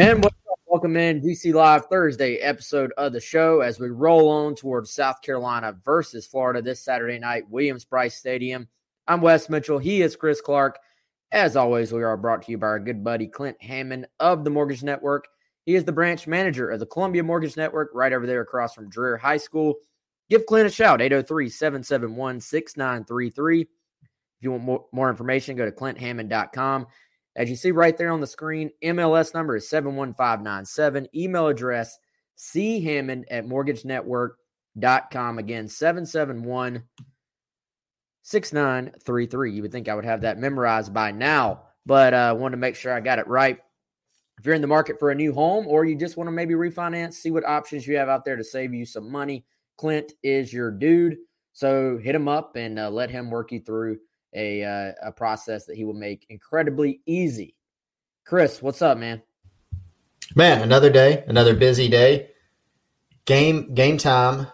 And welcome in GC Live Thursday episode of the show as we roll on towards South Carolina versus Florida this Saturday night, Williams-Brice Stadium. I'm Wes Mitchell. He is Chris Clark. As always, we are brought to you by our good buddy Clint Hammond of the Mortgage Network. He is the branch manager of the Columbia Mortgage Network right over there across from Dreher High School. Give Clint a shout, 803 771 6933. If you want more, more information, go to clinthammond.com. As you see right there on the screen, MLS number is 71597. Email address chammond at mortgagenetwork.com. Again, 771 6933. You would think I would have that memorized by now, but I uh, wanted to make sure I got it right. If you're in the market for a new home or you just want to maybe refinance, see what options you have out there to save you some money. Clint is your dude. So hit him up and uh, let him work you through a uh, a process that he will make incredibly easy. Chris, what's up, man? Man, another day, another busy day. Game game time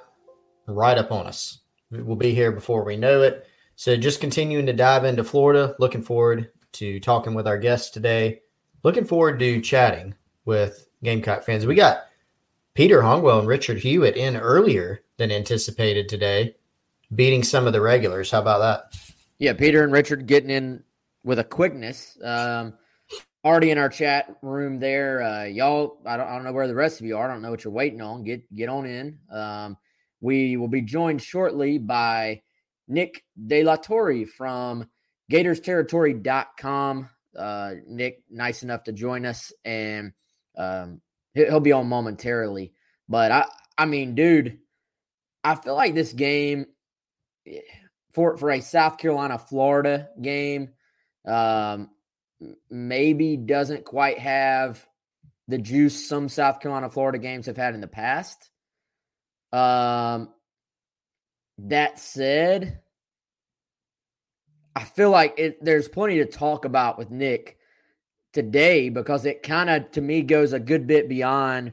right up on us. We'll be here before we know it. So just continuing to dive into Florida. Looking forward to talking with our guests today. Looking forward to chatting with Gamecock fans. We got Peter Hongwell and Richard Hewitt in earlier than anticipated today, beating some of the regulars. How about that? Yeah, Peter and Richard getting in with a quickness. Um, already in our chat room there. Uh, y'all, I don't, I don't know where the rest of you are. I don't know what you're waiting on. Get get on in. Um, we will be joined shortly by Nick De La Torre from GatorsTerritory.com. Uh, Nick, nice enough to join us, and um, he'll be on momentarily. But I, I mean, dude, I feel like this game for for a South Carolina Florida game. Um, maybe doesn't quite have the juice some South Carolina Florida games have had in the past. Um, that said, I feel like it, there's plenty to talk about with Nick today because it kind of to me goes a good bit beyond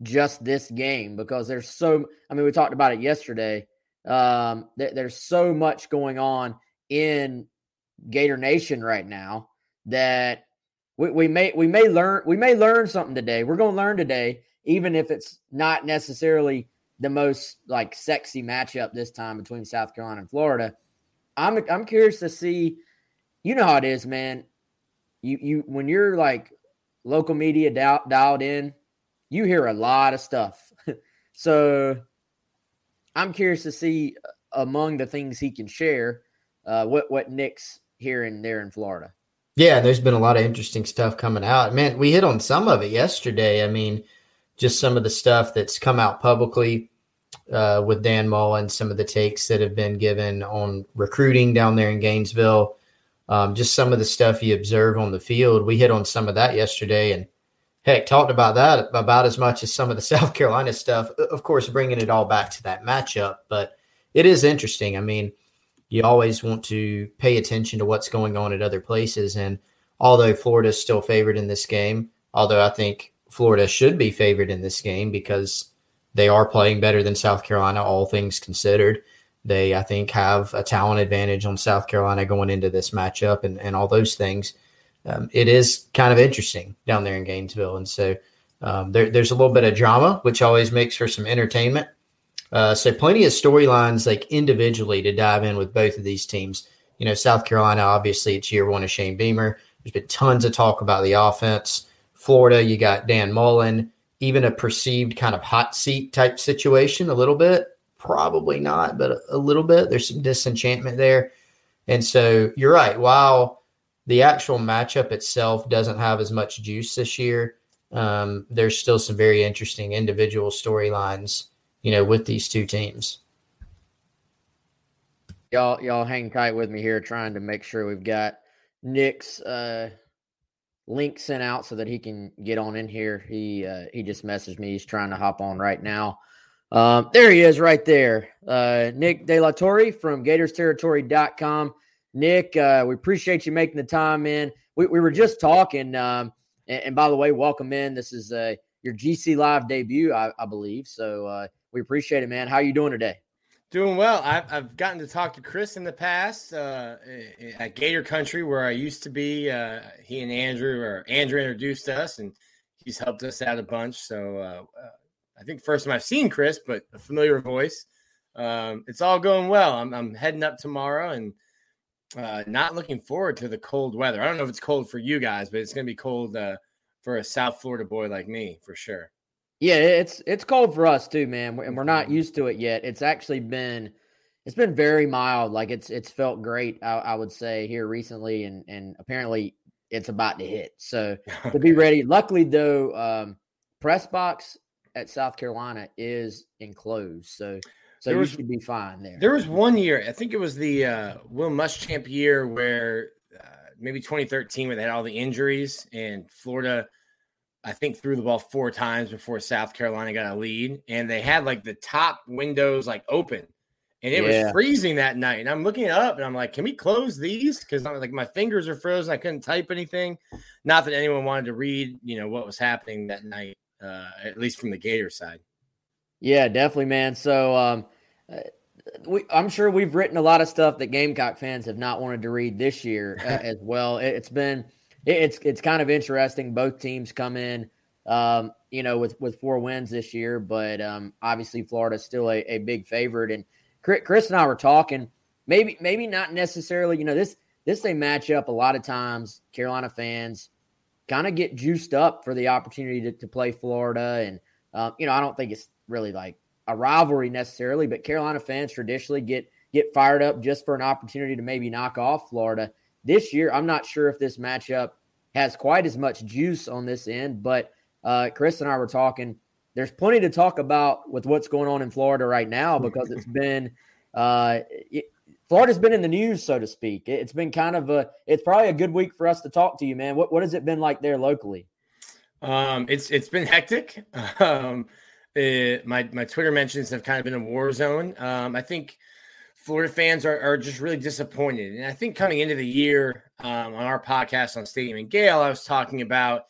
just this game because there's so I mean we talked about it yesterday um, th- there's so much going on in Gator Nation right now that we, we may we may learn we may learn something today. We're going to learn today, even if it's not necessarily the most like sexy matchup this time between South Carolina and Florida. I'm I'm curious to see. You know how it is, man. You you when you're like local media dial, dialed in, you hear a lot of stuff. so I'm curious to see uh, among the things he can share uh, what what Nick's hearing there in Florida. Yeah, there's been a lot of interesting stuff coming out. Man, we hit on some of it yesterday. I mean, just some of the stuff that's come out publicly uh, with Dan Mullen, some of the takes that have been given on recruiting down there in Gainesville, um, just some of the stuff you observe on the field. We hit on some of that yesterday, and heck, talked about that about as much as some of the South Carolina stuff. Of course, bringing it all back to that matchup, but it is interesting. I mean, you always want to pay attention to what's going on at other places. And although Florida is still favored in this game, although I think Florida should be favored in this game because they are playing better than South Carolina, all things considered. They, I think, have a talent advantage on South Carolina going into this matchup and, and all those things. Um, it is kind of interesting down there in Gainesville. And so um, there, there's a little bit of drama, which always makes for some entertainment. Uh, so plenty of storylines like individually to dive in with both of these teams. You know, South Carolina, obviously, it's year one of Shane Beamer. There's been tons of talk about the offense. Florida, you got Dan Mullen, even a perceived kind of hot seat type situation, a little bit. Probably not, but a, a little bit. There's some disenchantment there. And so you're right. While the actual matchup itself doesn't have as much juice this year, um, there's still some very interesting individual storylines, you know, with these two teams. Y'all, y'all hang tight with me here, trying to make sure we've got Nick's uh, link sent out so that he can get on in here. He uh, he just messaged me. He's trying to hop on right now. Um, there he is, right there. Uh, Nick De La Torre from GatorsTerritory.com. Nick, uh, we appreciate you making the time in. We, we were just talking. Um, and, and, by the way, welcome in. This is uh, your GC Live debut, I, I believe. So uh, we appreciate it, man. How are you doing today? Doing well. I've, I've gotten to talk to Chris in the past uh, at Gator Country, where I used to be. Uh, he and Andrew, or Andrew introduced us, and he's helped us out a bunch. So uh, uh I think first time I've seen Chris, but a familiar voice. Um, it's all going well. I'm, I'm heading up tomorrow and uh, not looking forward to the cold weather. I don't know if it's cold for you guys, but it's going to be cold uh, for a South Florida boy like me for sure. Yeah, it's it's cold for us too, man, and we're not mm-hmm. used to it yet. It's actually been it's been very mild. Like it's it's felt great. I, I would say here recently, and and apparently it's about to hit. So to be ready. Luckily though, um, press box at South Carolina is enclosed, so so there you was, should be fine there. There was one year, I think it was the uh, Will Muschamp year, where uh, maybe 2013, where they had all the injuries, and Florida, I think, threw the ball four times before South Carolina got a lead, and they had like the top windows like open, and it yeah. was freezing that night. And I'm looking it up, and I'm like, "Can we close these?" Because I'm like, my fingers are frozen. I couldn't type anything. Not that anyone wanted to read, you know, what was happening that night, uh, at least from the Gator side. Yeah, definitely, man. So, um, we, I'm sure we've written a lot of stuff that Gamecock fans have not wanted to read this year uh, as well. It, has been it, it's it's kind of interesting. Both teams come in, um, you know, with with four wins this year, but um, obviously Florida's still a, a big favorite. And Chris and I were talking, maybe maybe not necessarily. You know, this this they match up a lot of times. Carolina fans kind of get juiced up for the opportunity to, to play Florida, and uh, you know, I don't think it's really like a rivalry necessarily, but Carolina fans traditionally get get fired up just for an opportunity to maybe knock off Florida. This year, I'm not sure if this matchup has quite as much juice on this end, but uh, Chris and I were talking. There's plenty to talk about with what's going on in Florida right now because it's been uh, it, Florida's been in the news, so to speak. It, has been kind of a. It's probably a good week for us to talk to you, man. What what has it been like there locally? Um, it's it's been hectic. Um, uh, my my Twitter mentions have kind of been a war zone. Um, I think Florida fans are, are just really disappointed, and I think coming into the year um, on our podcast on Stadium and Gale, I was talking about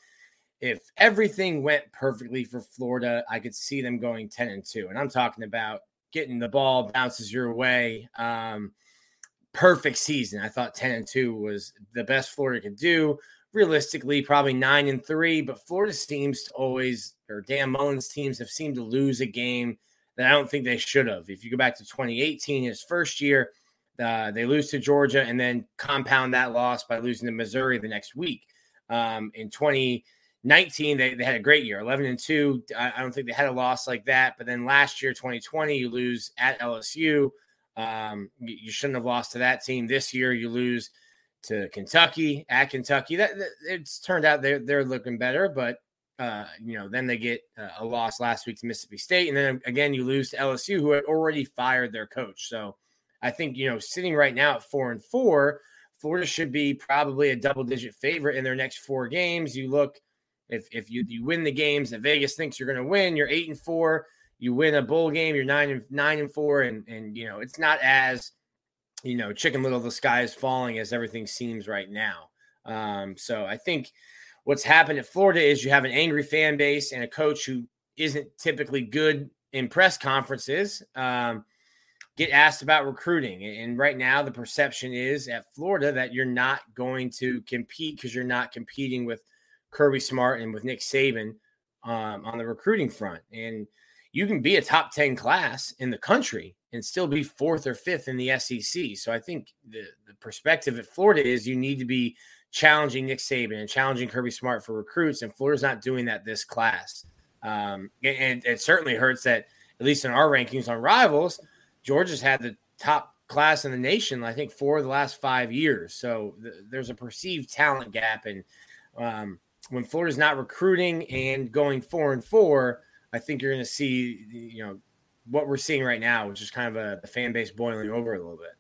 if everything went perfectly for Florida, I could see them going ten and two, and I'm talking about getting the ball bounces your way. Um, perfect season. I thought 10 and 2 was the best Florida could do realistically probably nine and three, but Florida's teams always, or Dan Mullen's teams have seemed to lose a game that I don't think they should have. If you go back to 2018, his first year, uh, they lose to Georgia and then compound that loss by losing to Missouri the next week. Um, in 2019, they, they had a great year, 11 and 2. I, I, don't think they had a loss like that. But then last year, 2020, you lose at LSU. Um, you, you shouldn't have lost to that team. This year, you lose to Kentucky at Kentucky. That, that it's turned out they're they're looking better, but uh, you know then they get uh, a loss last week to Mississippi State, and then again you lose to LSU, who had already fired their coach. So I think you know sitting right now at four and four, Florida should be probably a double digit favorite in their next four games. You look if if you you win the games that Vegas thinks you're going to win, you're eight and four. You win a bowl game, you're nine and nine and four, and and you know it's not as you know, chicken little, the sky is falling as everything seems right now. Um, so I think what's happened at Florida is you have an angry fan base and a coach who isn't typically good in press conferences. Um, get asked about recruiting. And right now, the perception is at Florida that you're not going to compete because you're not competing with Kirby Smart and with Nick Saban um, on the recruiting front. And you can be a top 10 class in the country and still be fourth or fifth in the SEC. So I think the, the perspective at Florida is you need to be challenging Nick Saban and challenging Kirby Smart for recruits, and Florida's not doing that this class. Um, and it certainly hurts that, at least in our rankings on rivals, Georgia's had the top class in the nation, I think, for the last five years. So th- there's a perceived talent gap. And um, when Florida's not recruiting and going four and four, I think you're going to see, you know, what we're seeing right now, which is kind of a, a fan base boiling over a little bit.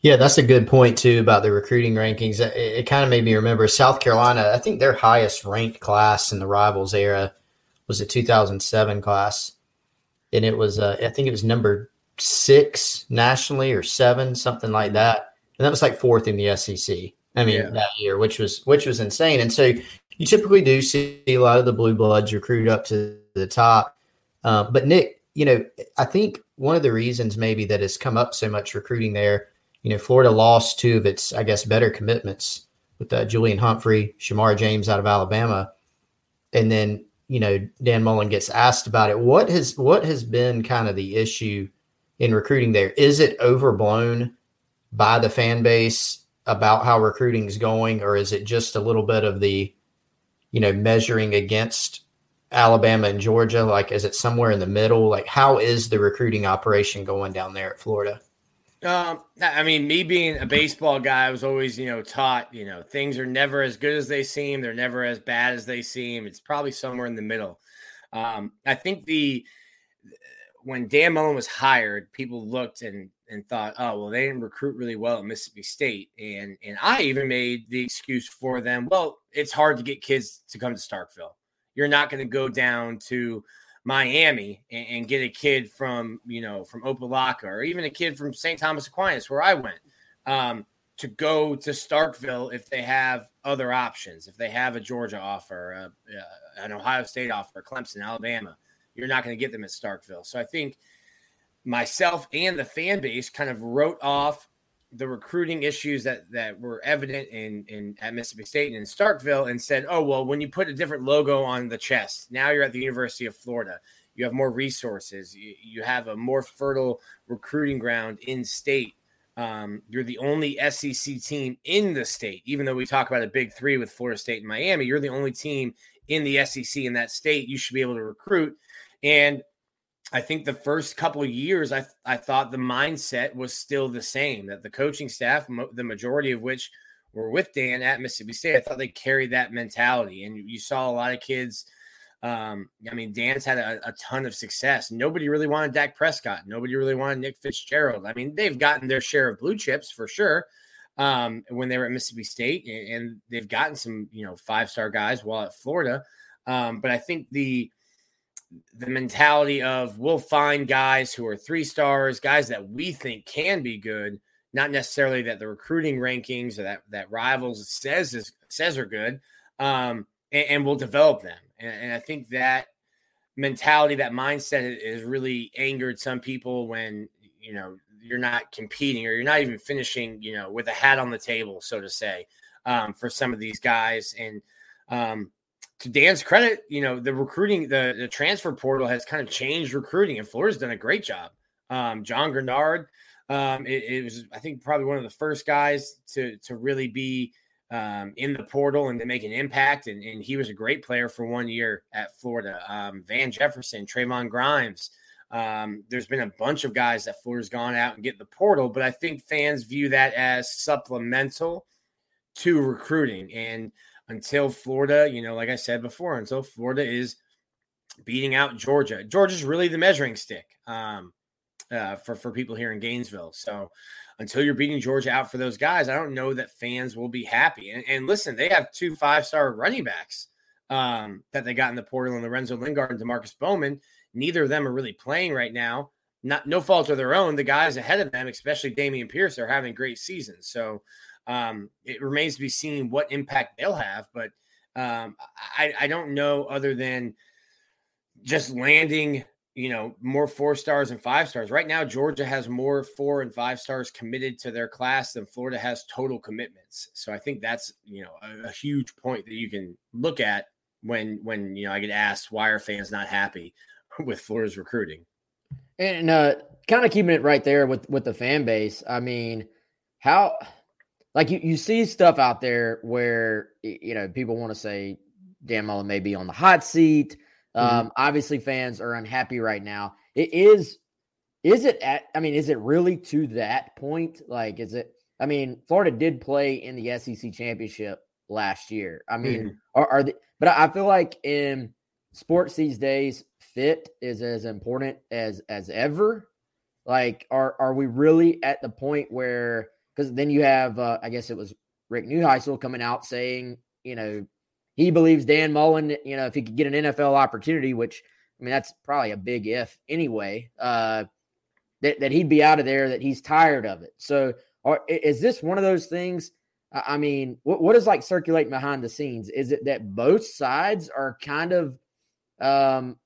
Yeah, that's a good point too about the recruiting rankings. It, it kind of made me remember South Carolina. I think their highest ranked class in the rivals era was a 2007 class, and it was uh, I think it was number six nationally or seven, something like that, and that was like fourth in the SEC. I mean yeah. that year, which was which was insane. And so you typically do see a lot of the blue bloods recruit up to the top. Uh, but Nick, you know, I think one of the reasons maybe that has come up so much recruiting there you know, Florida lost two of its, I guess, better commitments with uh, Julian Humphrey, Shamar James out of Alabama, and then you know Dan Mullen gets asked about it. What has what has been kind of the issue in recruiting there? Is it overblown by the fan base about how recruiting is going, or is it just a little bit of the, you know, measuring against Alabama and Georgia? Like, is it somewhere in the middle? Like, how is the recruiting operation going down there at Florida? Um, I mean, me being a baseball guy, I was always, you know, taught, you know, things are never as good as they seem. They're never as bad as they seem. It's probably somewhere in the middle. Um, I think the when Dan Mullen was hired, people looked and and thought, oh, well, they didn't recruit really well at Mississippi State, and and I even made the excuse for them. Well, it's hard to get kids to come to Starkville. You're not going to go down to Miami and, and, get a kid from you know from Opa-locka or even a kid from St. Thomas Aquinas where I went um, to go to Starkville if they have other options if they have a Georgia offer uh, an Ohio State offer Clemson Alabama you're not going to get them at Starkville so I think myself and the fan base kind of wrote off the recruiting issues that that were evident in in at Mississippi State and in Starkville and said, "Oh, well, when you put a different logo on the chest, now you're at the University of Florida. You have more resources. You, you have a more fertile recruiting ground in state. Um, you're the only SEC team in the state, even though we talk about a big three with Florida State and Miami. You're the only team in the SEC in that state. You should be able to recruit." And I think the first couple of years, I I thought the mindset was still the same. That the coaching staff, mo- the majority of which were with Dan at Mississippi State, I thought they carried that mentality, and you saw a lot of kids. Um, I mean, Dan's had a, a, ton of success. Nobody really wanted Dak Prescott. Nobody really wanted Nick Fitzgerald. I mean, they've gotten their share of blue chips for sure um, when they were at Mississippi State, and, and they've gotten some, you know, five star guys while at Florida. Um, but I think the the mentality of we'll find guys who are three stars, guys that we think can be good, not necessarily that the recruiting rankings or that that rivals says is, says are good, um, and, and, we'll develop them. And, and, I think that mentality, that mindset, has really angered some people when you know you're not competing or you're not even finishing, you know, with a hat on the table, so to say, um, for some of these guys and. Um, to Dan's credit, you know, the recruiting, the, the transfer portal has kind of changed recruiting, and Florida's done a great job. Um, Jon Greenard, um, it, it, was, I think, probably one of the first guys to to really be um, in the portal and to make an impact. And, and, he was a great player for one year at Florida. Um, Van Jefferson, Trevon Grimes. Um, there's been a bunch of guys that Florida's gone out and get the portal, but I think fans view that as supplemental to recruiting. And until Florida, you know, like I said before, until Florida is beating out Georgia. Georgia's really the measuring stick um, uh, for for people here in Gainesville. So until you're beating Georgia out for those guys, I don't know that fans will be happy. And, and listen, they have two five star running backs um, that they got in the portal, and Lorenzo Lingard and Demarkcus Bowman. Neither of them are really playing right now. Not no fault of their own. The guys ahead of them, especially Dameon Pierce, are having great seasons. So um, it remains to be seen what impact they'll have, but um, I, I don't know other than just landing you know, more four stars and five stars. Right now, Georgia has more four and five stars committed to their class than Florida has total commitments. So I think that's you know a, a huge point that you can look at when when you know I get asked why are fans not happy with Florida's recruiting. And uh, kind of keeping it right there with with the fan base. I mean, how like you, you see stuff out there where you know people want to say Dan Mullen may be on the hot seat Mm-hmm. Um, obviously, fans are unhappy right now. It is, is it at? I mean, is it really to that point? Like, is it? I mean, Florida did play in the SEC championship last year. I mean, mm-hmm. are, are the, but I feel like in sports these days, fit is as important as as ever. Like, are are we really at the point where? Because then you have, uh, I guess it was Rick Neuheisel coming out saying, you know, he believes Dan Mullen, you know, if he could get an NFL opportunity, which I mean, that's probably a big if anyway, uh, that, that he'd be out of there, that he's tired of it. So, is this one of those things? I mean, what, what is like circulating behind the scenes? Is it that both sides are kind of um,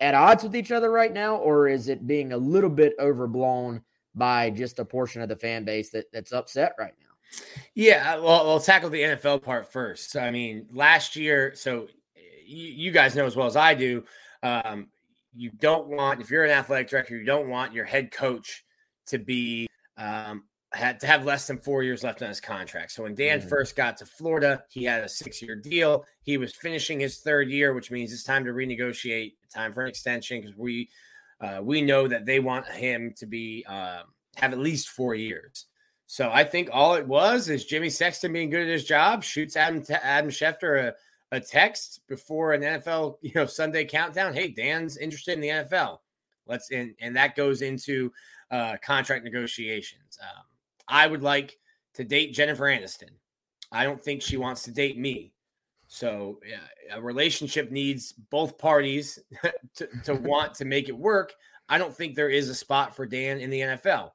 at odds with each other right now, or is it being a little bit overblown by just a portion of the fan base that, that's upset right now? Yeah, well, we'll tackle the NFL part first. I mean, last year, so you, you guys know as well as I do, um, you don't want if you're an athletic director, you don't want your head coach to be um, had to have less than four years left on his contract. So when Dan mm-hmm. first got to Florida, he had a six year deal. He was finishing his third year, which means it's time to renegotiate, time for an extension because we uh, we know that they want him to be uh, have at least four years. So I think all it was is Jimmy Sexton being good at his job, shoots Adam Adam Schefter a, a text before an NFL you know Sunday countdown. Hey, Dan's interested in the NFL. Let's and and that goes into uh, contract negotiations. Um, I would like to date Jennifer Aniston. I don't think she wants to date me. So yeah, a relationship needs both parties to, to want to make it work. I don't think there is a spot for Dan in the NFL.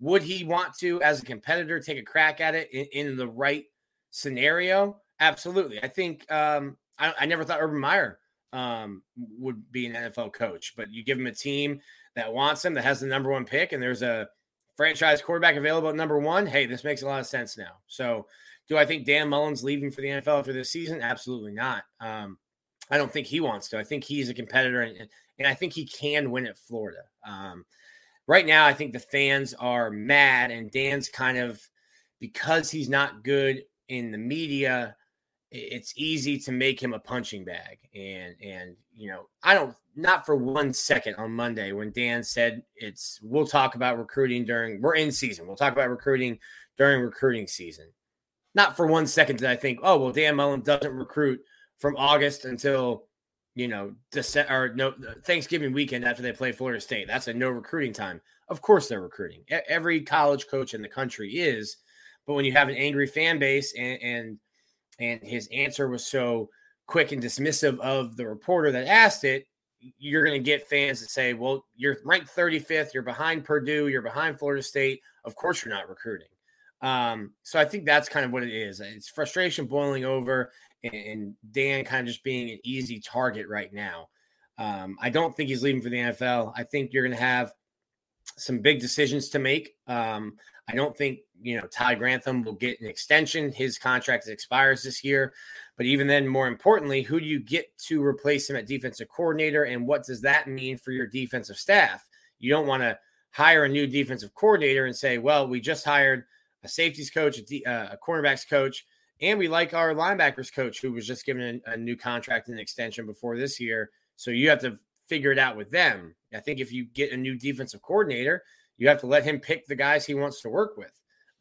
Would he want to, as a competitor, take a crack at it in, in the right scenario? Absolutely. I think um, I, I, never thought Urban Meyer um, would be an NFL coach, but you give him a team that wants him, that has the number one pick, and there's a franchise quarterback available at number one. Hey, this makes a lot of sense now. So, do I think Dan Mullen's leaving for the NFL after this season? Absolutely not. Um, I don't think he wants to. I think he's a competitor, and, and I think he can win at Florida. Um, right now, I think the fans are mad, and Dan's kind of because he's not good in the media. It's easy to make him a punching bag, and and you know I don't not for one second on Monday when Dan said it's we'll talk about recruiting during we're in season we'll talk about recruiting during recruiting season. Not for one second did I think oh well Dan Mullen doesn't recruit from August until you know, December or no uh, Thanksgiving weekend after they play Florida State. That's a no recruiting time. Of course, they're recruiting. Every college coach in the country is, but when you have an angry fan base and and, and his answer was so quick and dismissive of the reporter that asked it, you're going to get fans that say, "Well, you're ranked 35th. You're behind Purdue. You're behind Florida State. Of course, you're not recruiting." Um, so I think that's kind of what it is. It's frustration boiling over, and Dan kind of just being an easy target right now. Um, I don't think he's leaving for the NFL. I think you're going to have some big decisions to make. Um, I don't think you know Todd Grantham will get an extension. His contract expires this year, but even then, more importantly, who do you get to replace him at defensive coordinator, and what does that mean for your defensive staff? You don't want to hire a new defensive coordinator and say, "Well, we just hired a safeties coach, uh, a cornerbacks coach, and we like our linebackers coach who was just given a, a new contract and extension before this year. So you have to figure it out with them. I think if you get a new defensive coordinator, you have to let him pick the guys he wants to work with.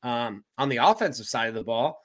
Um, on the offensive side of the ball,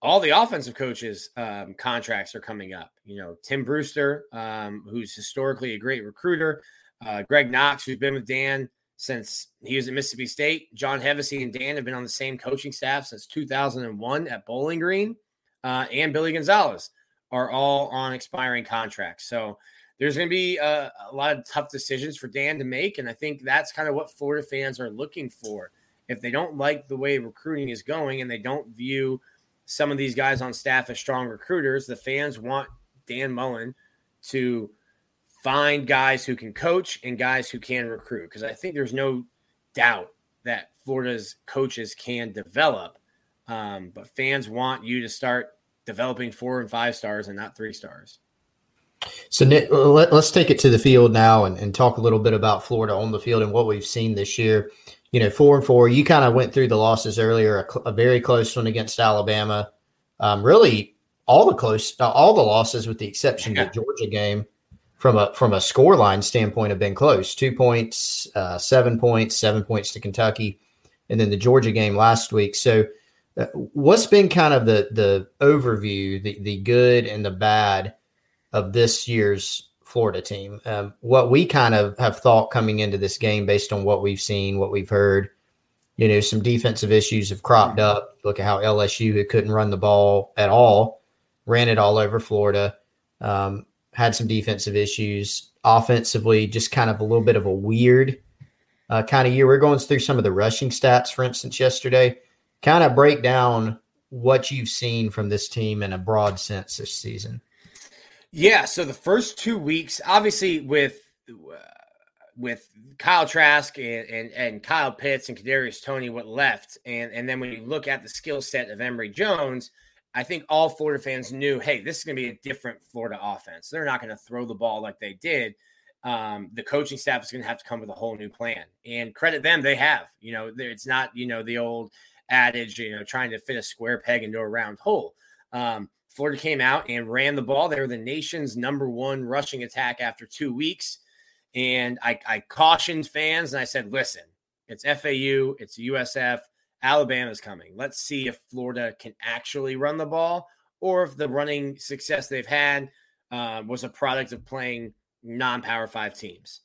all the offensive coaches' um, contracts are coming up. You know, Tim Brewster, um, who's historically a great recruiter, uh, Greg Knox, who's been with Dan since he was at Mississippi State. John Hevesy and Dan have been on the same coaching staff since 2001 at Bowling Green, uh, and Billy Gonzales are all on expiring contracts. So there's going to be a, a, lot of tough decisions for Dan to make, and I think that's kind of what Florida fans are looking for. If they don't like the way recruiting is going and they don't view some of these guys on staff as strong recruiters, the fans want Dan Mullen to find guys who can coach and guys who can recruit. Because I think there's no doubt that Florida's coaches can develop, um, but fans want you to start developing four and five stars and not three stars. So Nick, let, us take it to the field now and, and, talk a little bit about Florida on the field and what we've seen this year. You know, four and four. You kind of went through the losses earlier. A, a very close one against Alabama. Um, really, all the close, all the losses with the exception of the Georgia game, from a from a score line standpoint, have been close. Two points, uh, seven points, seven points to Kentucky, and then the Georgia game last week. So, uh, what's been kind of the the overview, the the good and the bad of this year's Florida team. Um, what we kind of have thought coming into this game, based on what we've seen, what we've heard, you know, some defensive issues have cropped up. Look at how LSU, who couldn't run the ball at all, ran it all over Florida. Um, had some defensive issues. Offensively, just kind of a little bit of a weird uh, kind of year. We're going through some of the rushing stats, for instance, yesterday. Kind of break down what you've seen from this team in a broad sense this season. Yeah, so the first two weeks, obviously with uh, with Kyle Trask and, and, and Kyle Pitts and Kadarius Toney, what left, and and then when you look at the skill set of Emory Jones, I think all Florida fans knew, hey, this is going to be a different Florida offense. They're not going to throw the ball like they did. Um, the coaching staff is going to have to come with a whole new plan, and credit them, they have. You know, it's not you know the old adage, you know, trying to fit a square peg into a round hole. Um, Florida came out and ran the ball. They were the nation's number one rushing attack after two weeks. And I, I cautioned fans and I said, listen, it's FAU, it's USF, Alabama's coming. Let's see if Florida can actually run the ball or if the running success they've had uh, was a product of playing non power five teams.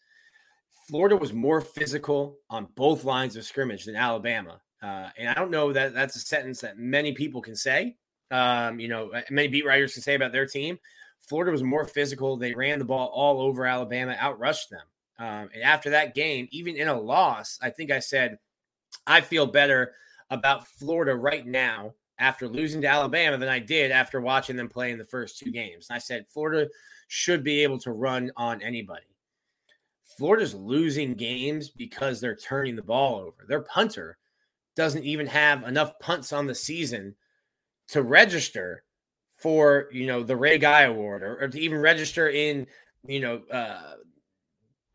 Florida was more physical on both lines of scrimmage than Alabama. Uh, and I don't know that that's a sentence that many people can say um, you know, uh, many beat writers can say about their team. Florida was more physical. They ran the ball all over Alabama, outrushed them. Um, and after that game, even in a loss, I think I said, I feel better about Florida right now after losing to Alabama than I did after watching them play in the first two games. I said, Florida should be able to run on anybody. Florida's losing games because they're turning the ball over. Their punter doesn't even have enough punts on the season to register for you know the Ray Guy Award or, or to even register in you know uh,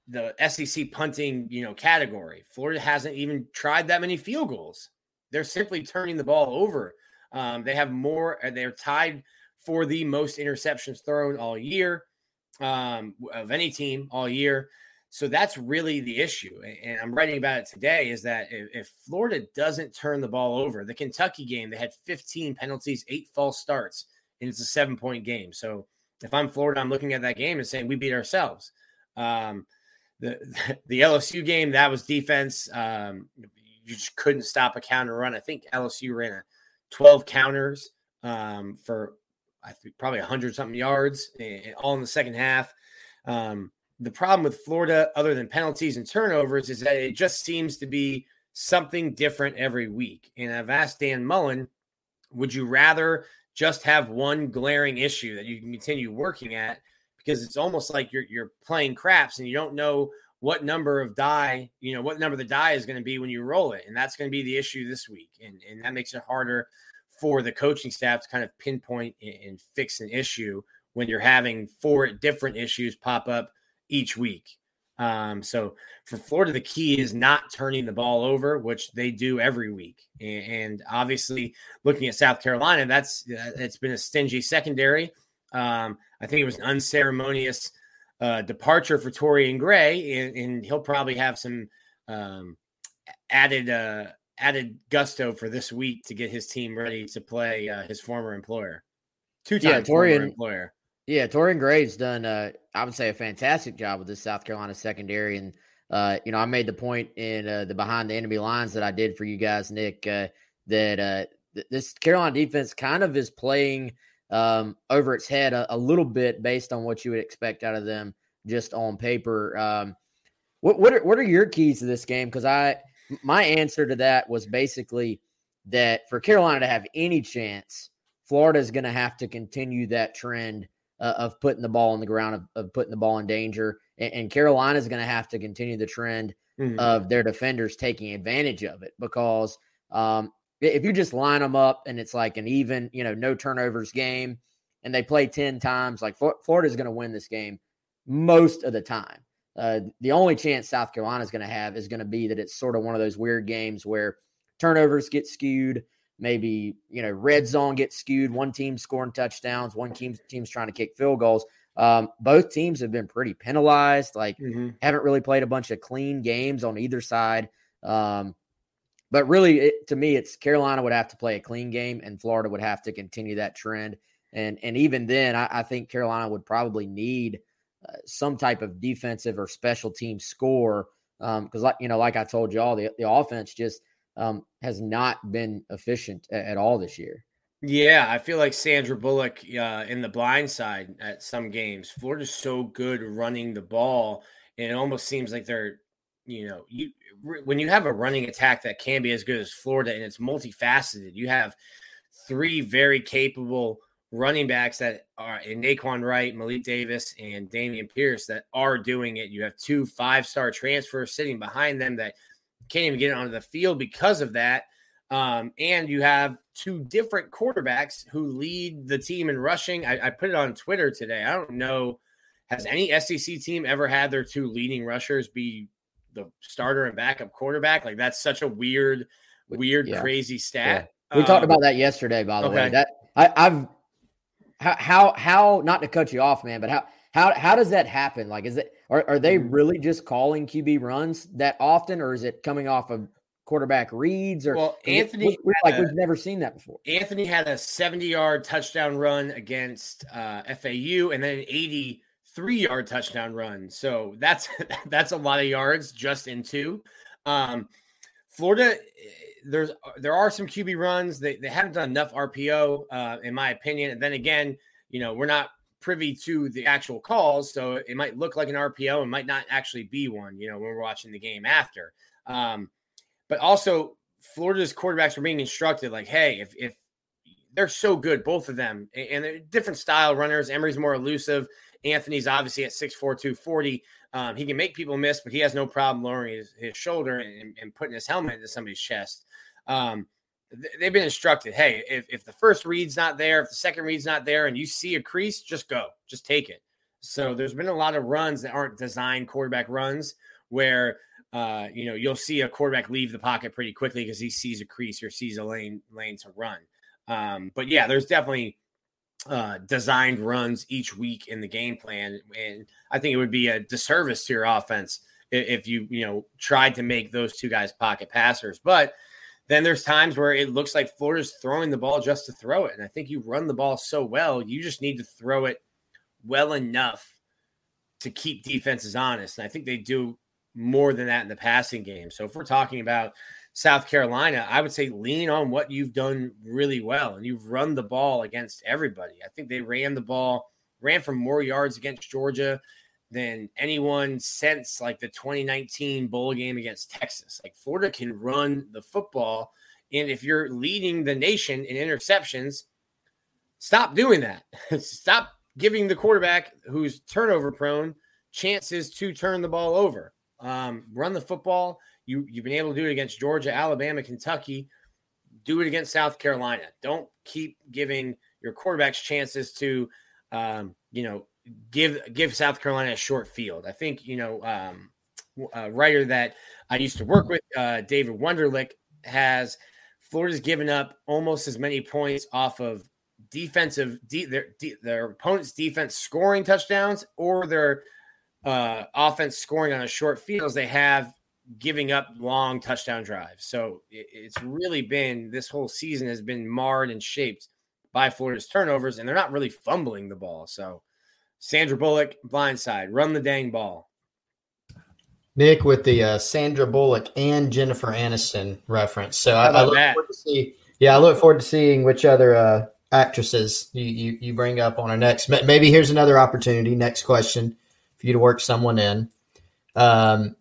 the SEC punting you know category. Florida hasn't even tried that many field goals. They're simply turning the ball over. Um, they have more. Uh, they're tied for the most interceptions thrown all year um, of any team all year. So that's really the issue. And I'm writing about it today is that if Florida doesn't turn the ball over, the Kentucky game, they had 15 penalties, eight false starts, and it's a seven point game. So if I'm Florida, I'm looking at that game and saying we beat ourselves. Um, the the LSU game, that was defense. Um, you just couldn't stop a counter run. I think LSU ran a 12 counters um, for I think probably 100 something yards, all in the second half. Um, the problem with Florida, other than penalties and turnovers, is that it just seems to be something different every week. And I've asked Dan Mullen, would you rather just have one glaring issue that you can continue working at? Because it's almost like you're you're playing craps and you don't know what number of die, you know, what number the die is going to be when you roll it. And that's going to be the issue this week. And, and that makes it harder for the coaching staff to kind of pinpoint and, and fix an issue when you're having four different issues pop up each week. Um, so for Florida, the key is not turning the ball over, which they do every week. And, and obviously, looking at South Carolina, that's it's been a stingy secondary. Um, I think it was an unceremonious uh, departure for Torrian Gray, and, and, he'll probably have some um, added uh, added gusto for this week to get his team ready to play uh, his former employer, two times yeah, Torrian, employer. Yeah, Torrian Gray's done, uh, I would say, a fantastic job with the South Carolina secondary. And, uh, you know, I made the point in uh, the behind the enemy lines that I did for you guys, Nick, uh, that uh, th- this Carolina defense kind of is playing um, over its head a, a, little bit based on what you would expect out of them just on paper. Um, what what are, what are your keys to this game? Because I my answer to that was basically that for Carolina to have any chance, Florida is going to have to continue that trend uh, of putting the ball on the ground, of, of putting the ball in danger. And, and Carolina is going to have to continue the trend mm-hmm. of their defenders taking advantage of it because um, if you just line them up and it's like an even, you know, no turnovers game and they play 10 times, like Florida is going to win this game most of the time. Uh, the only chance South Carolina is going to have is going to be that it's sort of one of those weird games where turnovers get skewed. Maybe, you know, red zone gets skewed. One team scoring touchdowns, one team, team's trying to kick field goals. Um, both teams have been pretty penalized, like, mm-hmm. haven't really played a bunch of clean games on either side. Um, but really, it, to me, it's Carolina would have to play a clean game, and Florida would have to continue that trend. And and even then, I, I think Carolina would probably need uh, some type of defensive or special team score because, um, like you know, like I told you all, the the offense just um, has not been efficient at, at, all this year. Yeah, I feel like Sandra Bullock uh, in the blind side at some games. Florida's so good running the ball, and it almost seems like they're, you know, you when you have a running attack that can be as good as Florida and it's multifaceted, you have three very capable running backs that are in Nay'Quan Wright, Malik Davis, and Dameon Pierce that are doing it. You have two five star transfers sitting behind them that can't even get onto the field because of that. Um, and you have two different quarterbacks who lead the team in rushing. I, I put it on Twitter today. I don't know. Has any SEC team ever had their two leading rushers be the starter and backup quarterback? Like that's such a weird, weird, yeah. crazy stat. Yeah. We um, talked about that yesterday, by the okay. way. That I, I've how, how how not to cut you off, man, but how how how does that happen? Like, is it are, are they mm-hmm. really just calling QB runs that often, or is it coming off of quarterback reads? Or well, Anthony it, like a, we've never seen that before. Anthony had a seventy-yard touchdown run against uh, FAU, and then an eighty-three-yard touchdown run. So that's that's a lot of yards just in two. Um, Florida there's there are some QB runs. They they haven't done enough RPO, uh, in my opinion. And then again, you know, we're not privy to the actual calls, so it might look like an RPO and might not actually be one. You know, when we're watching the game after. Um, but also, Florida's quarterbacks were being instructed like, hey, if if they're so good, both of them, and they're different style runners. Emory's more elusive. Anthony's obviously at 6'4, 240. Um, he can make people miss, but he has no problem lowering his, his shoulder and, and, putting his helmet into somebody's chest. Um, they've been instructed hey if, if the first read's not there if the second read's not there and you see a crease just go just take it so there's been a lot of runs that aren't designed quarterback runs where uh, you know you'll see a quarterback leave the pocket pretty quickly because he sees a crease or sees a lane lane to run um, but yeah there's definitely uh, designed runs each week in the game plan and i think it would be a disservice to your offense if you you know tried to make those two guys pocket passers but then there's times where it looks like Florida's throwing the ball just to throw it. And I think you run the ball so well, you just need to throw it well enough to keep defenses honest. And I think they do more than that in the passing game. So if we're talking about South Carolina, I would say lean on what you've done really well. And you've run the ball against everybody. I think they ran the ball, ran for more yards against Georgia than anyone since like the 2019 bowl game against Texas. Like Florida can run the football. And if you're leading the nation in interceptions, stop doing that. stop giving the quarterback who's turnover prone chances to turn the ball over. Um, run the football. You you've been able to do it against Georgia, Alabama, Kentucky. Do it against South Carolina. Don't keep giving your quarterbacks chances to, um, you know, give give South Carolina a short field. I think you know um, a writer that I used to work with, uh, David Wunderlich, has Florida's given up almost as many points off of defensive de- their de- their opponent's defense scoring touchdowns or their uh, offense scoring on a short field as they have giving up long touchdown drives. So it, it's really been this whole season has been marred and shaped by Florida's turnovers, and they're not really fumbling the ball. So Sandra Bullock, blindside, run the dang ball. Nick with the uh, Sandra Bullock and Jennifer Aniston reference. So I, I, look that? forward to see. Yeah, I look forward to seeing which other uh, actresses you, you, you bring up on our next. Maybe here's another opportunity. Next question for you to work someone in. Um,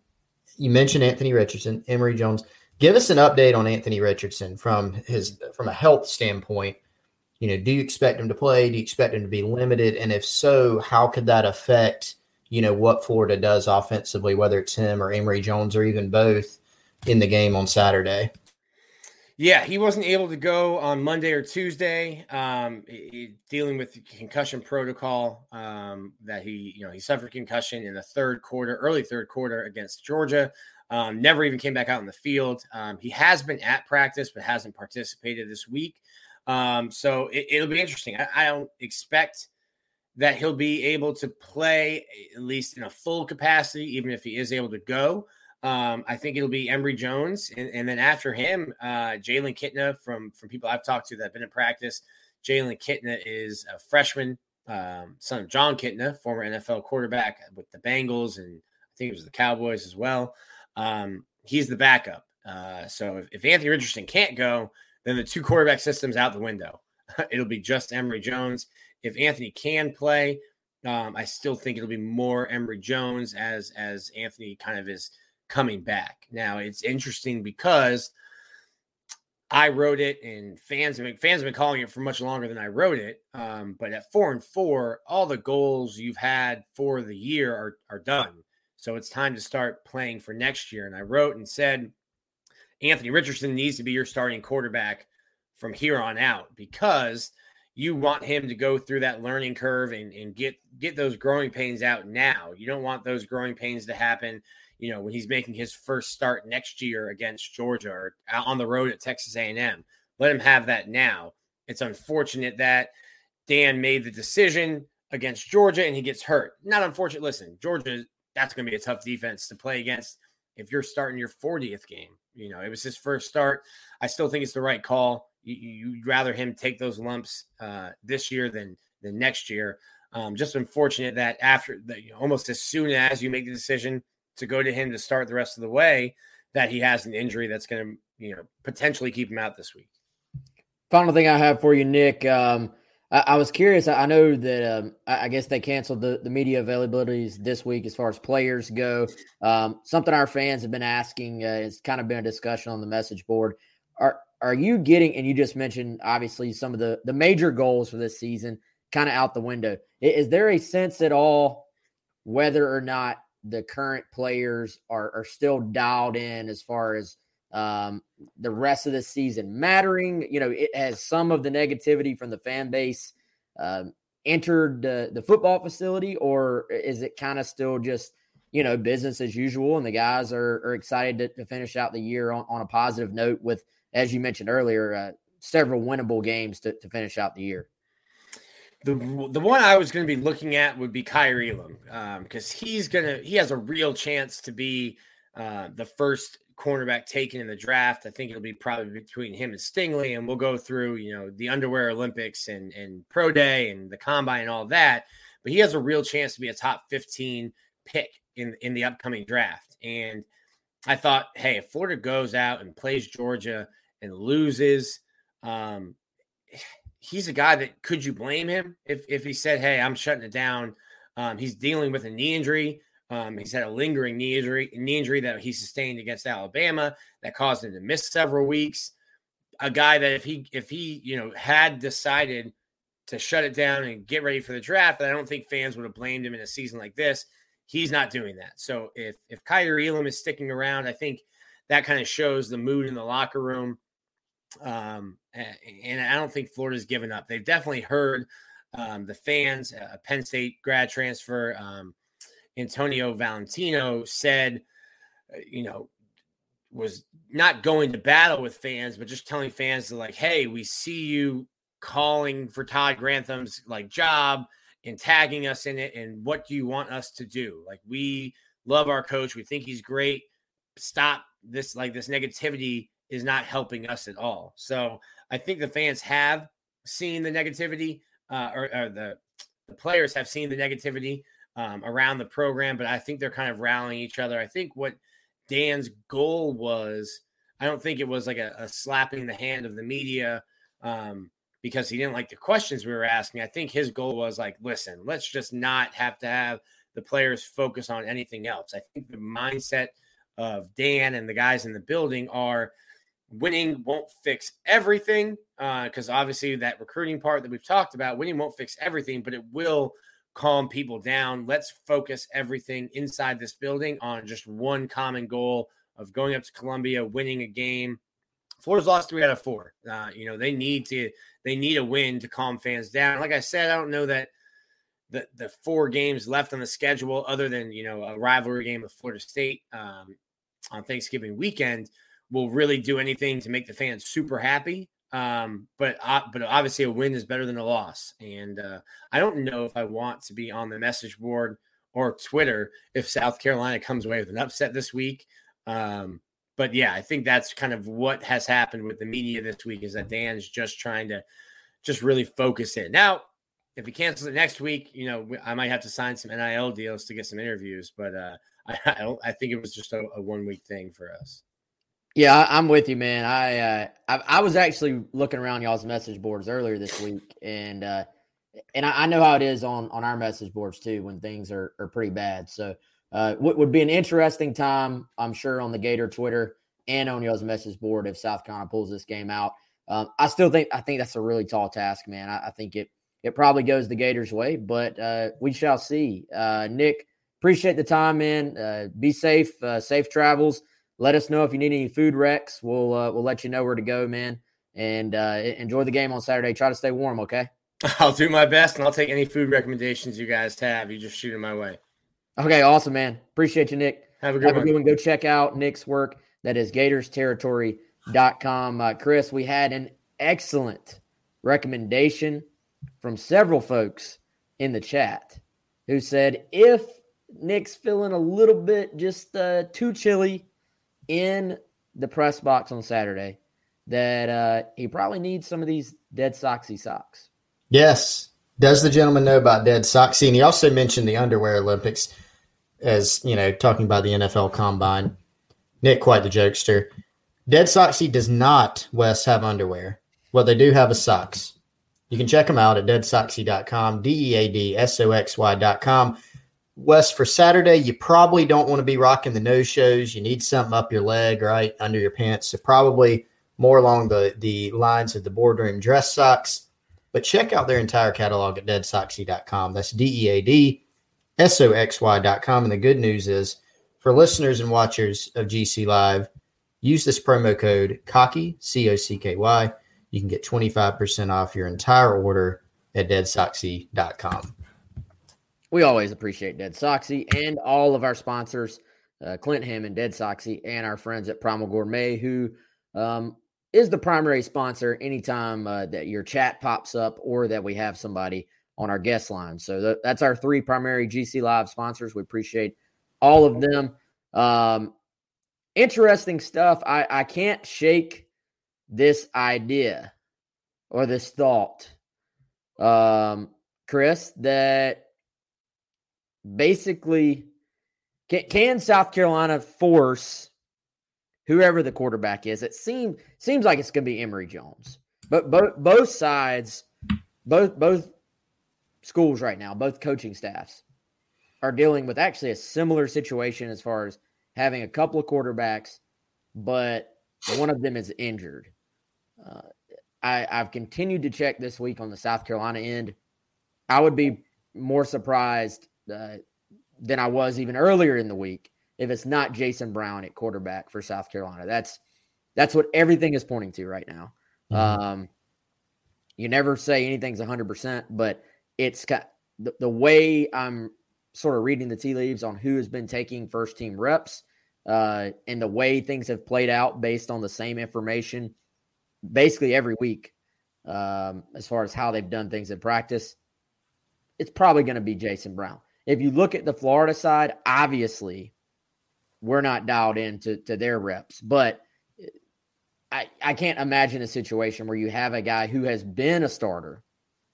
you mentioned Anthony Richardson, Emory Jones. Give us an update on Anthony Richardson from his from a health standpoint you know, do you expect him to play? Do you expect him to be limited? And if so, how could that affect, you know, what Florida does offensively, whether it's him or Emory Jones or even both in the game on Saturday? Yeah, he wasn't able to go on Monday or Tuesday, um, dealing with the concussion protocol um, that he, you know, he suffered concussion in the third quarter, early third quarter against Georgia. Um, never even came back out in the field. Um, he has been at practice, but hasn't participated this week. Um, so it, will be interesting. I, I don't expect that he'll be able to play at least in a full capacity, even if he is able to go. Um, I think it'll be Emory Jones, and, and then after him, uh, Jalen Kitna from from people I've talked to that have been in practice. Jalen Kitna is a freshman, um, son of Jon Kitna, former NFL quarterback with the Bengals, and I think it was the Cowboys as well. Um, he's the backup. Uh, so if, if, Anthony Richardson can't go, then the two quarterback systems out the window. it'll be just Emory Jones. If Anthony can play, um, I still think it'll be more Emory Jones as as Anthony kind of is coming back. Now it's interesting because I wrote it, and fans have been, fans have been calling it for much longer than I wrote it. Um, but at four and four, all the goals you've had for the year are are done. So it's time to start playing for next year. And I wrote and said, Anthony Richardson needs to be your starting quarterback from here on out because you want him to go through that learning curve and, and get get those growing pains out now. You don't want those growing pains to happen you know, when he's making his first start next year against Georgia or on the road at Texas A&M. Let him have that now. It's unfortunate that Dan made the decision against Georgia and he gets hurt. Not unfortunate. Listen, Georgia, that's going to be a tough defense to play against if you're starting your 40th game. You know, it was his first start. I still think it's the right call. You, would rather him take those lumps uh, this year than than next year. Um, just unfortunate that after the, you know, almost as soon as you make the decision to go to him to start the rest of the way that he has an injury that's going to you know potentially keep him out this week. Final thing I have for you, Nick. Um, I, I, was curious. I, know that um, I, I, guess they canceled the, the media availabilities this week as far as players go. Um, something our fans have been asking. Uh, it's kind of been a discussion on the message board. Are are you getting? And you just mentioned obviously some of the the major goals for this season kind of out the window. Is, is there a sense at all whether or not the current players are, are still dialed in as far as um, the rest of the season mattering. You know, it has some of the negativity from the fan base uh, entered the, the football facility, or is it kind of still just, you know, business as usual? And the guys are, are excited to, to finish out the year on, on a positive note with, as you mentioned earlier, uh, several winnable games to, to finish out the year. The the one I was going to be looking at would be Kaiir Elam because um, he's gonna he has a real chance to be uh, the first cornerback taken in the draft. I think it'll be probably between him and Stingley, and we'll go through you know the underwear Olympics and and pro day and the combine and all that. But he has a real chance to be a top fifteen pick in in the upcoming draft. And I thought, hey, if Florida goes out and plays Georgia and loses, um, he's a guy that could you blame him if if he said, "Hey, I'm shutting it down." Um, he's dealing with a knee injury. Um, he's had a lingering knee injury, knee injury that he sustained against Alabama that caused him to miss several weeks. A guy that if he if he you know had decided to shut it down and get ready for the draft, I don't think fans would have blamed him in a season like this. He's not doing that. So if if Kaiir Elam is sticking around, I think that kind of shows the mood in the locker room. Um, and I don't think Florida's given up. They've definitely heard um, the fans. Uh, Penn State grad transfer um, Antonio Valentino said, uh, you know, was not going to battle with fans, but just telling fans to like, hey, we see you calling for Todd Grantham's like job and tagging us in it. And what do you want us to do? Like, we love our coach. We think he's great. Stop this like this negativity is not helping us at all. So I think the fans have seen the negativity, uh, or, or the the players have seen the negativity um, around the program, but I think they're kind of rallying each other. I think what Dan's goal was, I don't think it was like a, a slapping the hand of the media um, because he didn't like the questions we were asking. I think his goal was like, listen, let's just not have to have the players focus on anything else. I think the mindset of Dan and the guys in the building are winning won't fix everything uh, because uh, obviously that recruiting part that we've talked about, winning won't fix everything, but it will calm people down. Let's focus everything inside this building on just one common goal of going up to Columbia, winning a game. Florida's lost three out of four. Uh, you know they need to they need a win to calm fans down. Like I said, I don't know that the the four games left on the schedule, other than you know a rivalry game with Florida State um, on Thanksgiving weekend, will really do anything to make the fans super happy. Um, but uh, but obviously a win is better than a loss, and uh, I don't know if I want to be on the message board or Twitter if South Carolina comes away with an upset this week. Um, but yeah, I think that's kind of what has happened with the media this week is that Dan's just trying to just really focus in. Now, if he cancels it next week, you know, I might have to sign some NIL deals to get some interviews, but uh, I, I. I think it was just a, a one week thing for us. Yeah, I'm with you, man. I, uh, I, I was actually looking around y'all's message boards earlier this week, and uh, and I, I, know how it is on on our message boards too when things are are pretty bad. So, uh, what would be an interesting time, I'm sure, on the Gator Twitter and on y'all's message board if South Carolina pulls this game out. Um, I still think I think that's a really tall task, man. I, I think it it probably goes the Gators' way, but uh, we shall see. Uh, Nick, appreciate the time, man. Uh, be safe, uh, safe travels let us know if you need any food wrecks. We'll uh, we'll let you know where to go, man. And uh, enjoy the game on Saturday. Try to stay warm, okay? I'll do my best, and I'll take any food recommendations you guys have. You just shoot them my way. Okay, awesome, man. Appreciate you, Nick. Have a good, have one. A good one. Go check out Nick's work. That is GatorsTerritory.com. Uh, Chris, we had an excellent recommendation from several folks in the chat who said if Nick's feeling a little bit just uh, too chilly in the press box on Saturday that uh, he probably needs some of these Dead Soxy socks. Yes. Does the gentleman know about Dead Soxy? And he also mentioned the underwear Olympics as, you know, talking about the NFL combine. Nick, quite the jokester. Dead Soxy does not, Wes, have underwear. What they do have is socks. You can check them out at deadsoxy.com, D E A D S O X Y.com. Wes, for Saturday, you probably don't want to be rocking the no shows. You need something up your leg, right, under your pants. So probably more along the, the lines of the boardroom dress socks. But check out their entire catalog at deadsoxy.com. That's D E A D S O X Y.com. And the good news is for listeners and watchers of GC Live, use this promo code COCKY, C O C K Y. You can get 25% off your entire order at deadsoxy.com. We always appreciate Dead Soxy and all of our sponsors, uh, Clint Hammond, Dead Soxy, and our friends at Primal Gourmet, who um, is the primary sponsor anytime uh, that your chat pops up or that we have somebody on our guest line. So th- that's our three primary GC Live sponsors. We appreciate all of them. Um, interesting stuff. I, I can't shake this idea or this thought, um, Chris, that basically can, can South Carolina force whoever the quarterback is? It seems seems like it's going to be Emory Jones. But both both sides, both both schools right now, both coaching staffs are dealing with actually a similar situation as far as having a couple of quarterbacks, but one of them is injured. Uh, I, I've continued to check this week on the South Carolina end. I would be more surprised uh, than I was even earlier in the week if it's not Jason Brown at quarterback for South Carolina. That's that's what everything is pointing to right now. Mm-hmm. Um, you never say anything's 100%, but it's got the, the way I'm sort of reading the tea leaves on who has been taking first team reps uh, and the way things have played out based on the same information basically every week um, as far as how they've done things in practice. It's probably going to be Jason Brown. If you look at the Florida side, obviously we're not dialed into to their reps, but I, I can't imagine a situation where you have a guy who has been a starter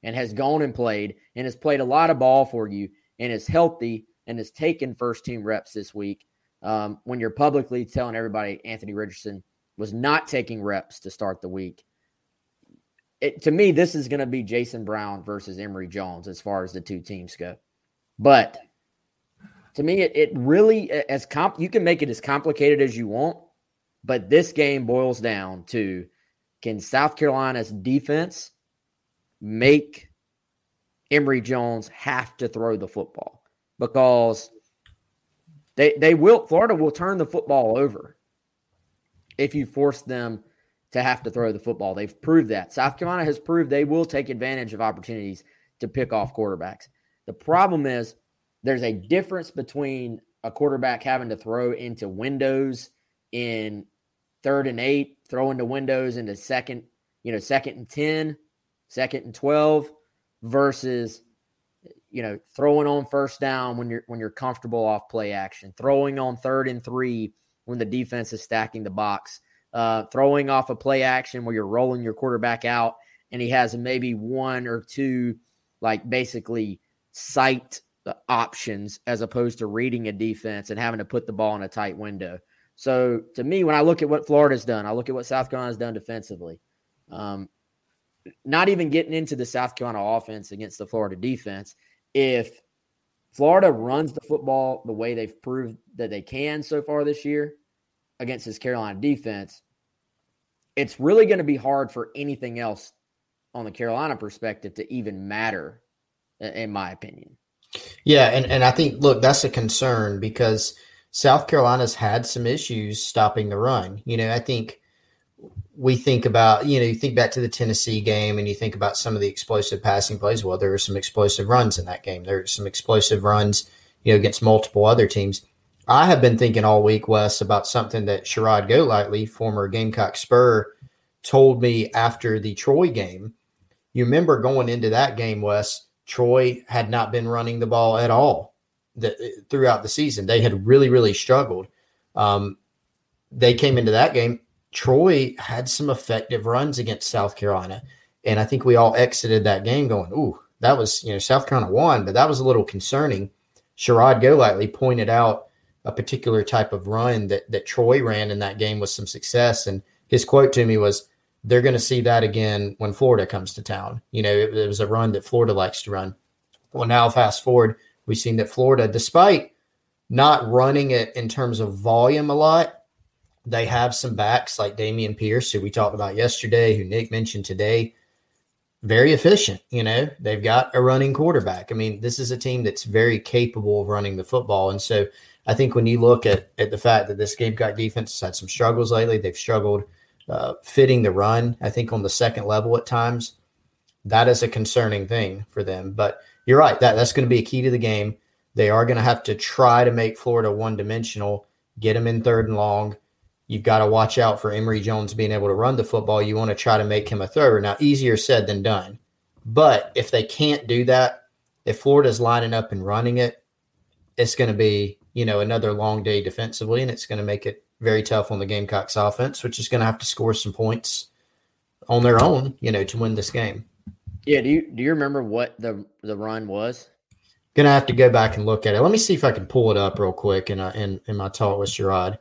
and has gone and played and has played a lot of ball for you and is healthy and has taken first team reps this week. Um, when you're publicly telling everybody Anthony Richardson was not taking reps to start the week, it, to me, this is going to be Jason Brown versus Emory Jones as far as the two teams go. But to me, it, it really as comp you can make it as complicated as you want. But this game boils down to can South Carolina's defense make Emory Jones have to throw the football? Because they they will Florida will turn the football over if you force them to have to throw the football. They've proved that. South Carolina has proved they will take advantage of opportunities to pick off quarterbacks. The problem is there's a difference between a quarterback having to throw into windows in third and eight, throw into windows into second, you know, second and 10, second and 12 versus you know, throwing on first down when you're when you're comfortable off play action, throwing on third and 3 when the defense is stacking the box, uh, throwing off a play action where you're rolling your quarterback out and he has maybe one or two like basically sight the options as opposed to reading a defense and having to put the ball in a tight window. So to me, when I look at what Florida's done, I look at what South Carolina's done defensively. Um, not even getting into the South Carolina offense against the Florida defense. If Florida runs the football the way they've proved that they can so far this year against this Carolina defense, it's really going to be hard for anything else on the Carolina perspective to even matter, in my opinion. Yeah, and, and I think look, that's a concern because South Carolina's had some issues stopping the run. You know, I think we think about, you know, you think back to the Tennessee game and you think about some of the explosive passing plays. Well, there were some explosive runs in that game. There were some explosive runs, you know, against multiple other teams. I have been thinking all week, Wes, about something that Sherrod Golightly, former Gamecock Spur, told me after the Troy game. You remember going into that game, Wes, Troy had not been running the ball at all throughout the season. They had really, really struggled. Um, they came into that game. Troy had some effective runs against South Carolina. And I think we all exited that game going, ooh, that was, you know, South Carolina won, but that was a little concerning. Sherrod Golightly pointed out a particular type of run that, that Troy ran in that game with some success. And his quote to me was, they're going to see that again when Florida comes to town. You know, it, it, was a run that Florida likes to run. Well, now fast forward, we've seen that Florida, despite not running it in terms of volume a lot, they have some backs like Dameon Pierce, who we talked about yesterday, who Nick mentioned today. Very efficient, you know. They've got a running quarterback. I mean, this is a team that's very capable of running the football. And so I think when you look at at the fact that this Gamecock defense has had some struggles lately, they've struggled – uh, fitting the run. I think on the second level at times, that is a concerning thing for them. But you're right that that's going to be a key to the game. They are going to have to try to make Florida one dimensional, get them in third and long. You've got to watch out for Emory Jones being able to run the football. You want to try to make him a thrower. Now, easier said than done. But if they can't do that, if Florida's lining up and running it, it's going to be, you know, another long day defensively, and it's going to make it very tough on the Gamecocks offense, which is going to have to score some points on their own, you know, to win this game. Yeah, do you do you remember what the the run was? Gonna have to go back and look at it. Let me see if I can pull it up real quick in uh, in, in my talk with Sherrod.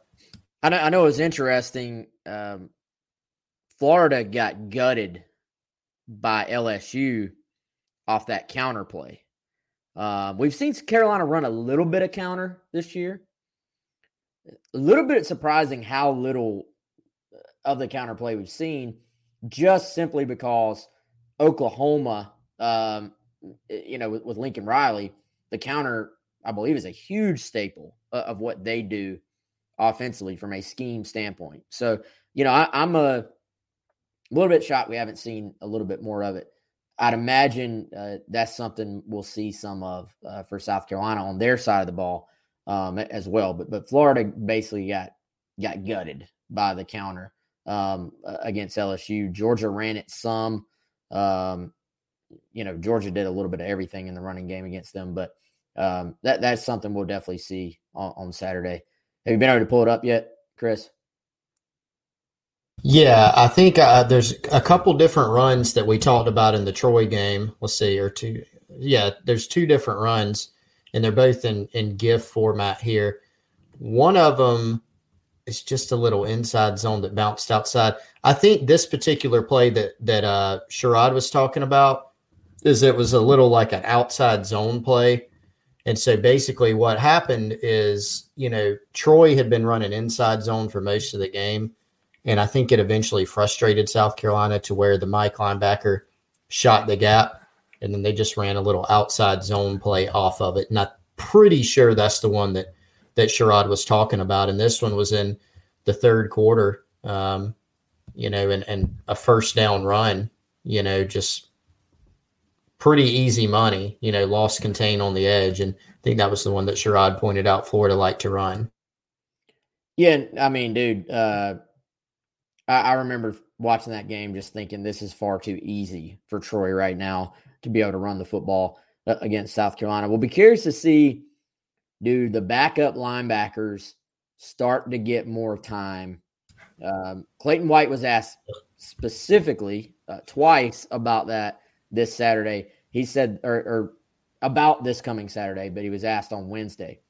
I know, I know it was interesting. Um, Florida got gutted by LSU off that counter play. Um, we've seen Carolina run a little bit of counter this year, a little bit surprising how little of the counterplay we've seen, just simply because Oklahoma, um, you know, with, with, Lincoln Riley, the counter, I believe, is a huge staple of what they do offensively from a scheme standpoint. So, you know, I, am a little bit shocked we haven't seen a little bit more of it. I'd imagine uh, that's something we'll see some of uh, for South Carolina on their side of the ball um, as well. But but Florida basically got got gutted by the counter um, against LSU. Georgia ran it some. Um, you know, Georgia did a little bit of everything in the running game against them, but um, that that's something we'll definitely see on, on Saturday. Have you been able to pull it up yet, Chris? Yeah, I think uh, there's a couple different runs that we talked about in the Troy game. Let's see, or two. Yeah, there's two different runs and they're both in in GIF format here. One of them is just a little inside zone that bounced outside. I think this particular play that that uh, Sherrod was talking about is it was a little like an outside zone play, And so basically, what happened is, you know, Troy had been running inside zone for most of the game. And I think it eventually frustrated South Carolina to where the Mike linebacker shot the gap. And then they just ran a little outside zone play off of it. And I'm pretty sure that's the one that that Sherrod was talking about. And this one was in the third quarter, um, you know, and, and a first down run, you know, just pretty easy money, you know, lost contain on the edge. And I think that was the one that Sherrod pointed out Florida liked to run. Yeah, I mean, dude, uh, I, I, remember watching that game just thinking this is far too easy for Troy right now to be able to run the football uh, against South Carolina. We'll be curious to see, do the backup linebackers start to get more time. Um, Clayton White was asked specifically uh, twice about that this Saturday. He said, or, or about this coming Saturday, but he was asked on Wednesday,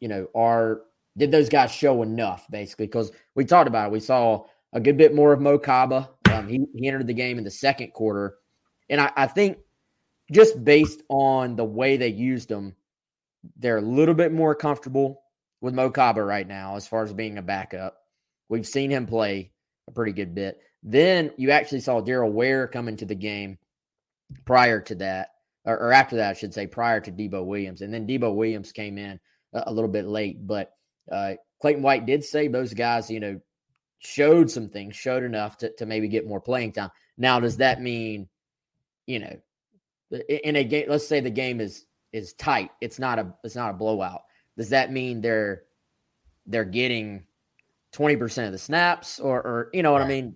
you know, are did those guys show enough basically? Because we talked about it. We saw a good bit more of Mo Kaba. Um, he, he entered the game in the second quarter. And I, I think just based on the way they used him, they're a little bit more comfortable with Mo Kaba right now as far as being a backup. We've seen him play a pretty good bit. Then you actually saw Darryle Ware come into the game prior to that, or, or, after that, I should say, prior to Debo Williams. And then Debo Williams came in a, a little bit late. But uh, Clayton White did say those guys, you know, showed some things, showed enough to, to maybe get more playing time. Now, does that mean, you know, in a game, let's say the game is is tight, it's not a it's not a blowout. Does that mean they're they're getting 20% of the snaps or or you know what right. I mean?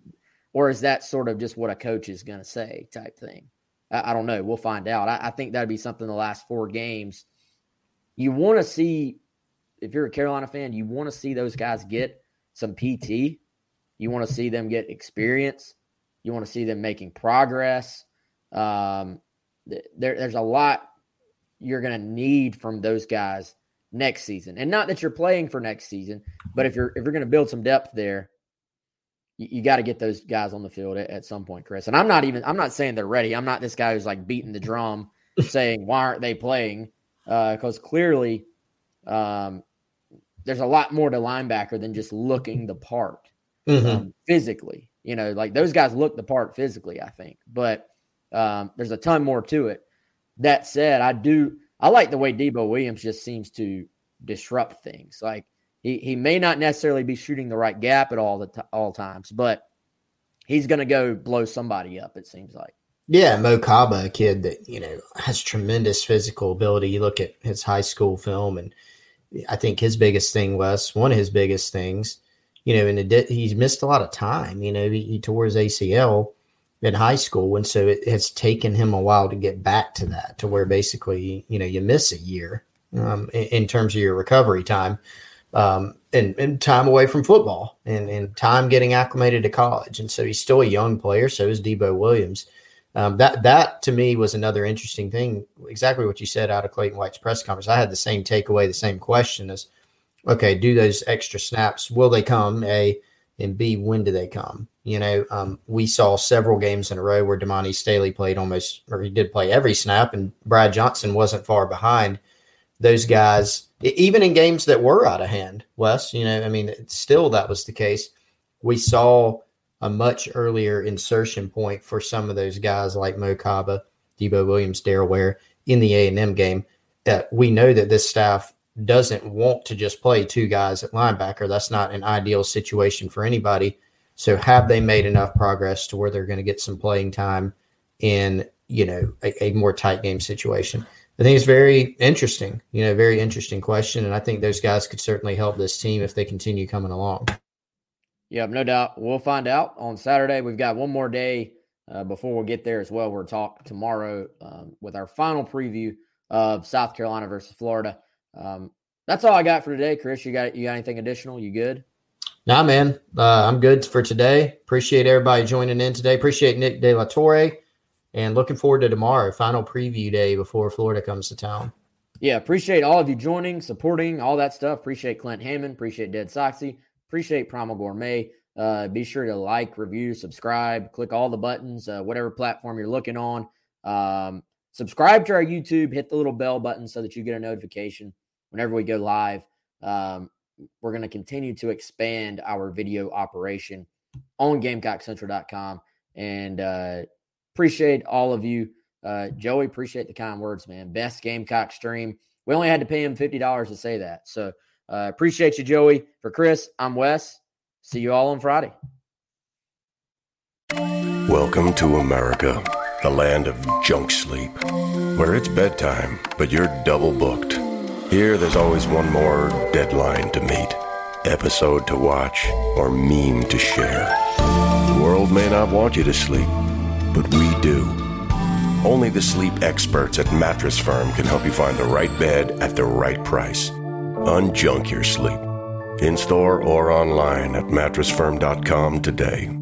Or is that sort of just what a coach is gonna say type thing? I, I don't know. We'll find out. I, I think that'd be something the last four games. You want to see, if you're a Carolina fan, you want to see those guys get some PT. You want to see them get experience. You want to see them making progress. Um, there, there's a lot you're going to need from those guys next season, and not that you're playing for next season, but if you're if you're going to build some depth there, you, you got to get those guys on the field at, at, some point, Chris. And I'm not even I'm not saying they're ready. I'm not this guy who's like beating the drum saying why aren't they playing? Because uh, clearly, um, there's a lot more to linebacker than just looking the part mm-hmm. um, physically. You know, like those guys look the part physically, I think, but um, there's a ton more to it. That said, I do I like the way Debo Williams just seems to disrupt things. Like he he may not necessarily be shooting the right gap at all the t- all times, but he's going to go blow somebody up. It seems like. Yeah, Mo Kaba, a kid that you know has tremendous physical ability. You look at his high school film, and I think his biggest thing was one of his biggest things. You know, and he's missed a lot of time. You know, he, he tore his ACL in high school, and so it has taken him a while to get back to that, to where basically you know you miss a year um, in, in terms of your recovery time um, and, and time away from football and, and time getting acclimated to college. And so he's still a young player. So is Debo Williams. Um, that that to me was another interesting thing. Exactly what you said out of Clayton White's press conference. I had the same takeaway, the same question as, okay, do those extra snaps? Will they come? A and B, when do they come? You know, um, we saw several games in a row where Damani Staley played almost, or he did play every snap, and Brad Johnson wasn't far behind those guys, even in games that were out of hand, Wes, you know, I mean, still that was the case. We saw a much earlier insertion point for some of those guys like Mo Kaba, Debo Williams, Darryle Ware in the A&M game. That we know that this staff doesn't want to just play two guys at linebacker. That's not an ideal situation for anybody. So have they made enough progress to where they're going to get some playing time in, you know, a, a more tight game situation? I think it's very interesting, you know, very interesting question. And I think those guys could certainly help this team if they continue coming along. Yep, no doubt. We'll find out on Saturday. We've got one more day uh, before we get there as well. We'll talk tomorrow um, with our final preview of South Carolina versus Florida. Um, that's all I got for today, Chris. You got you got anything additional? You good? Nah, man. Uh, I'm good for today. Appreciate everybody joining in today. Appreciate Nick De La Torre and looking forward to tomorrow, final preview day before Florida comes to town. Yeah, appreciate all of you joining, supporting, all that stuff. Appreciate Clint Hammond. Appreciate Dead Soxy. Appreciate Primal Gourmet. Uh, be sure to like, review, subscribe, click all the buttons, uh, whatever platform you're looking on. Um, subscribe to our YouTube, hit the little bell button so that you get a notification whenever we go live. Um, we're going to continue to expand our video operation on GamecockCentral.com. And uh, appreciate all of you. Uh, Joey, appreciate the kind words, man. Best Gamecock stream. We only had to pay him $50 to say that. So uh, appreciate you, Joey. For Chris, I'm Wes. See you all on Friday. Welcome to America, the land of junk sleep, where it's bedtime, but you're double booked. Here, there's always one more deadline to meet, episode to watch, or meme to share. The world may not want you to sleep, but we do. Only the sleep experts at Mattress Firm can help you find the right bed at the right price. Unjunk your sleep. In store or online at mattressfirm.com today.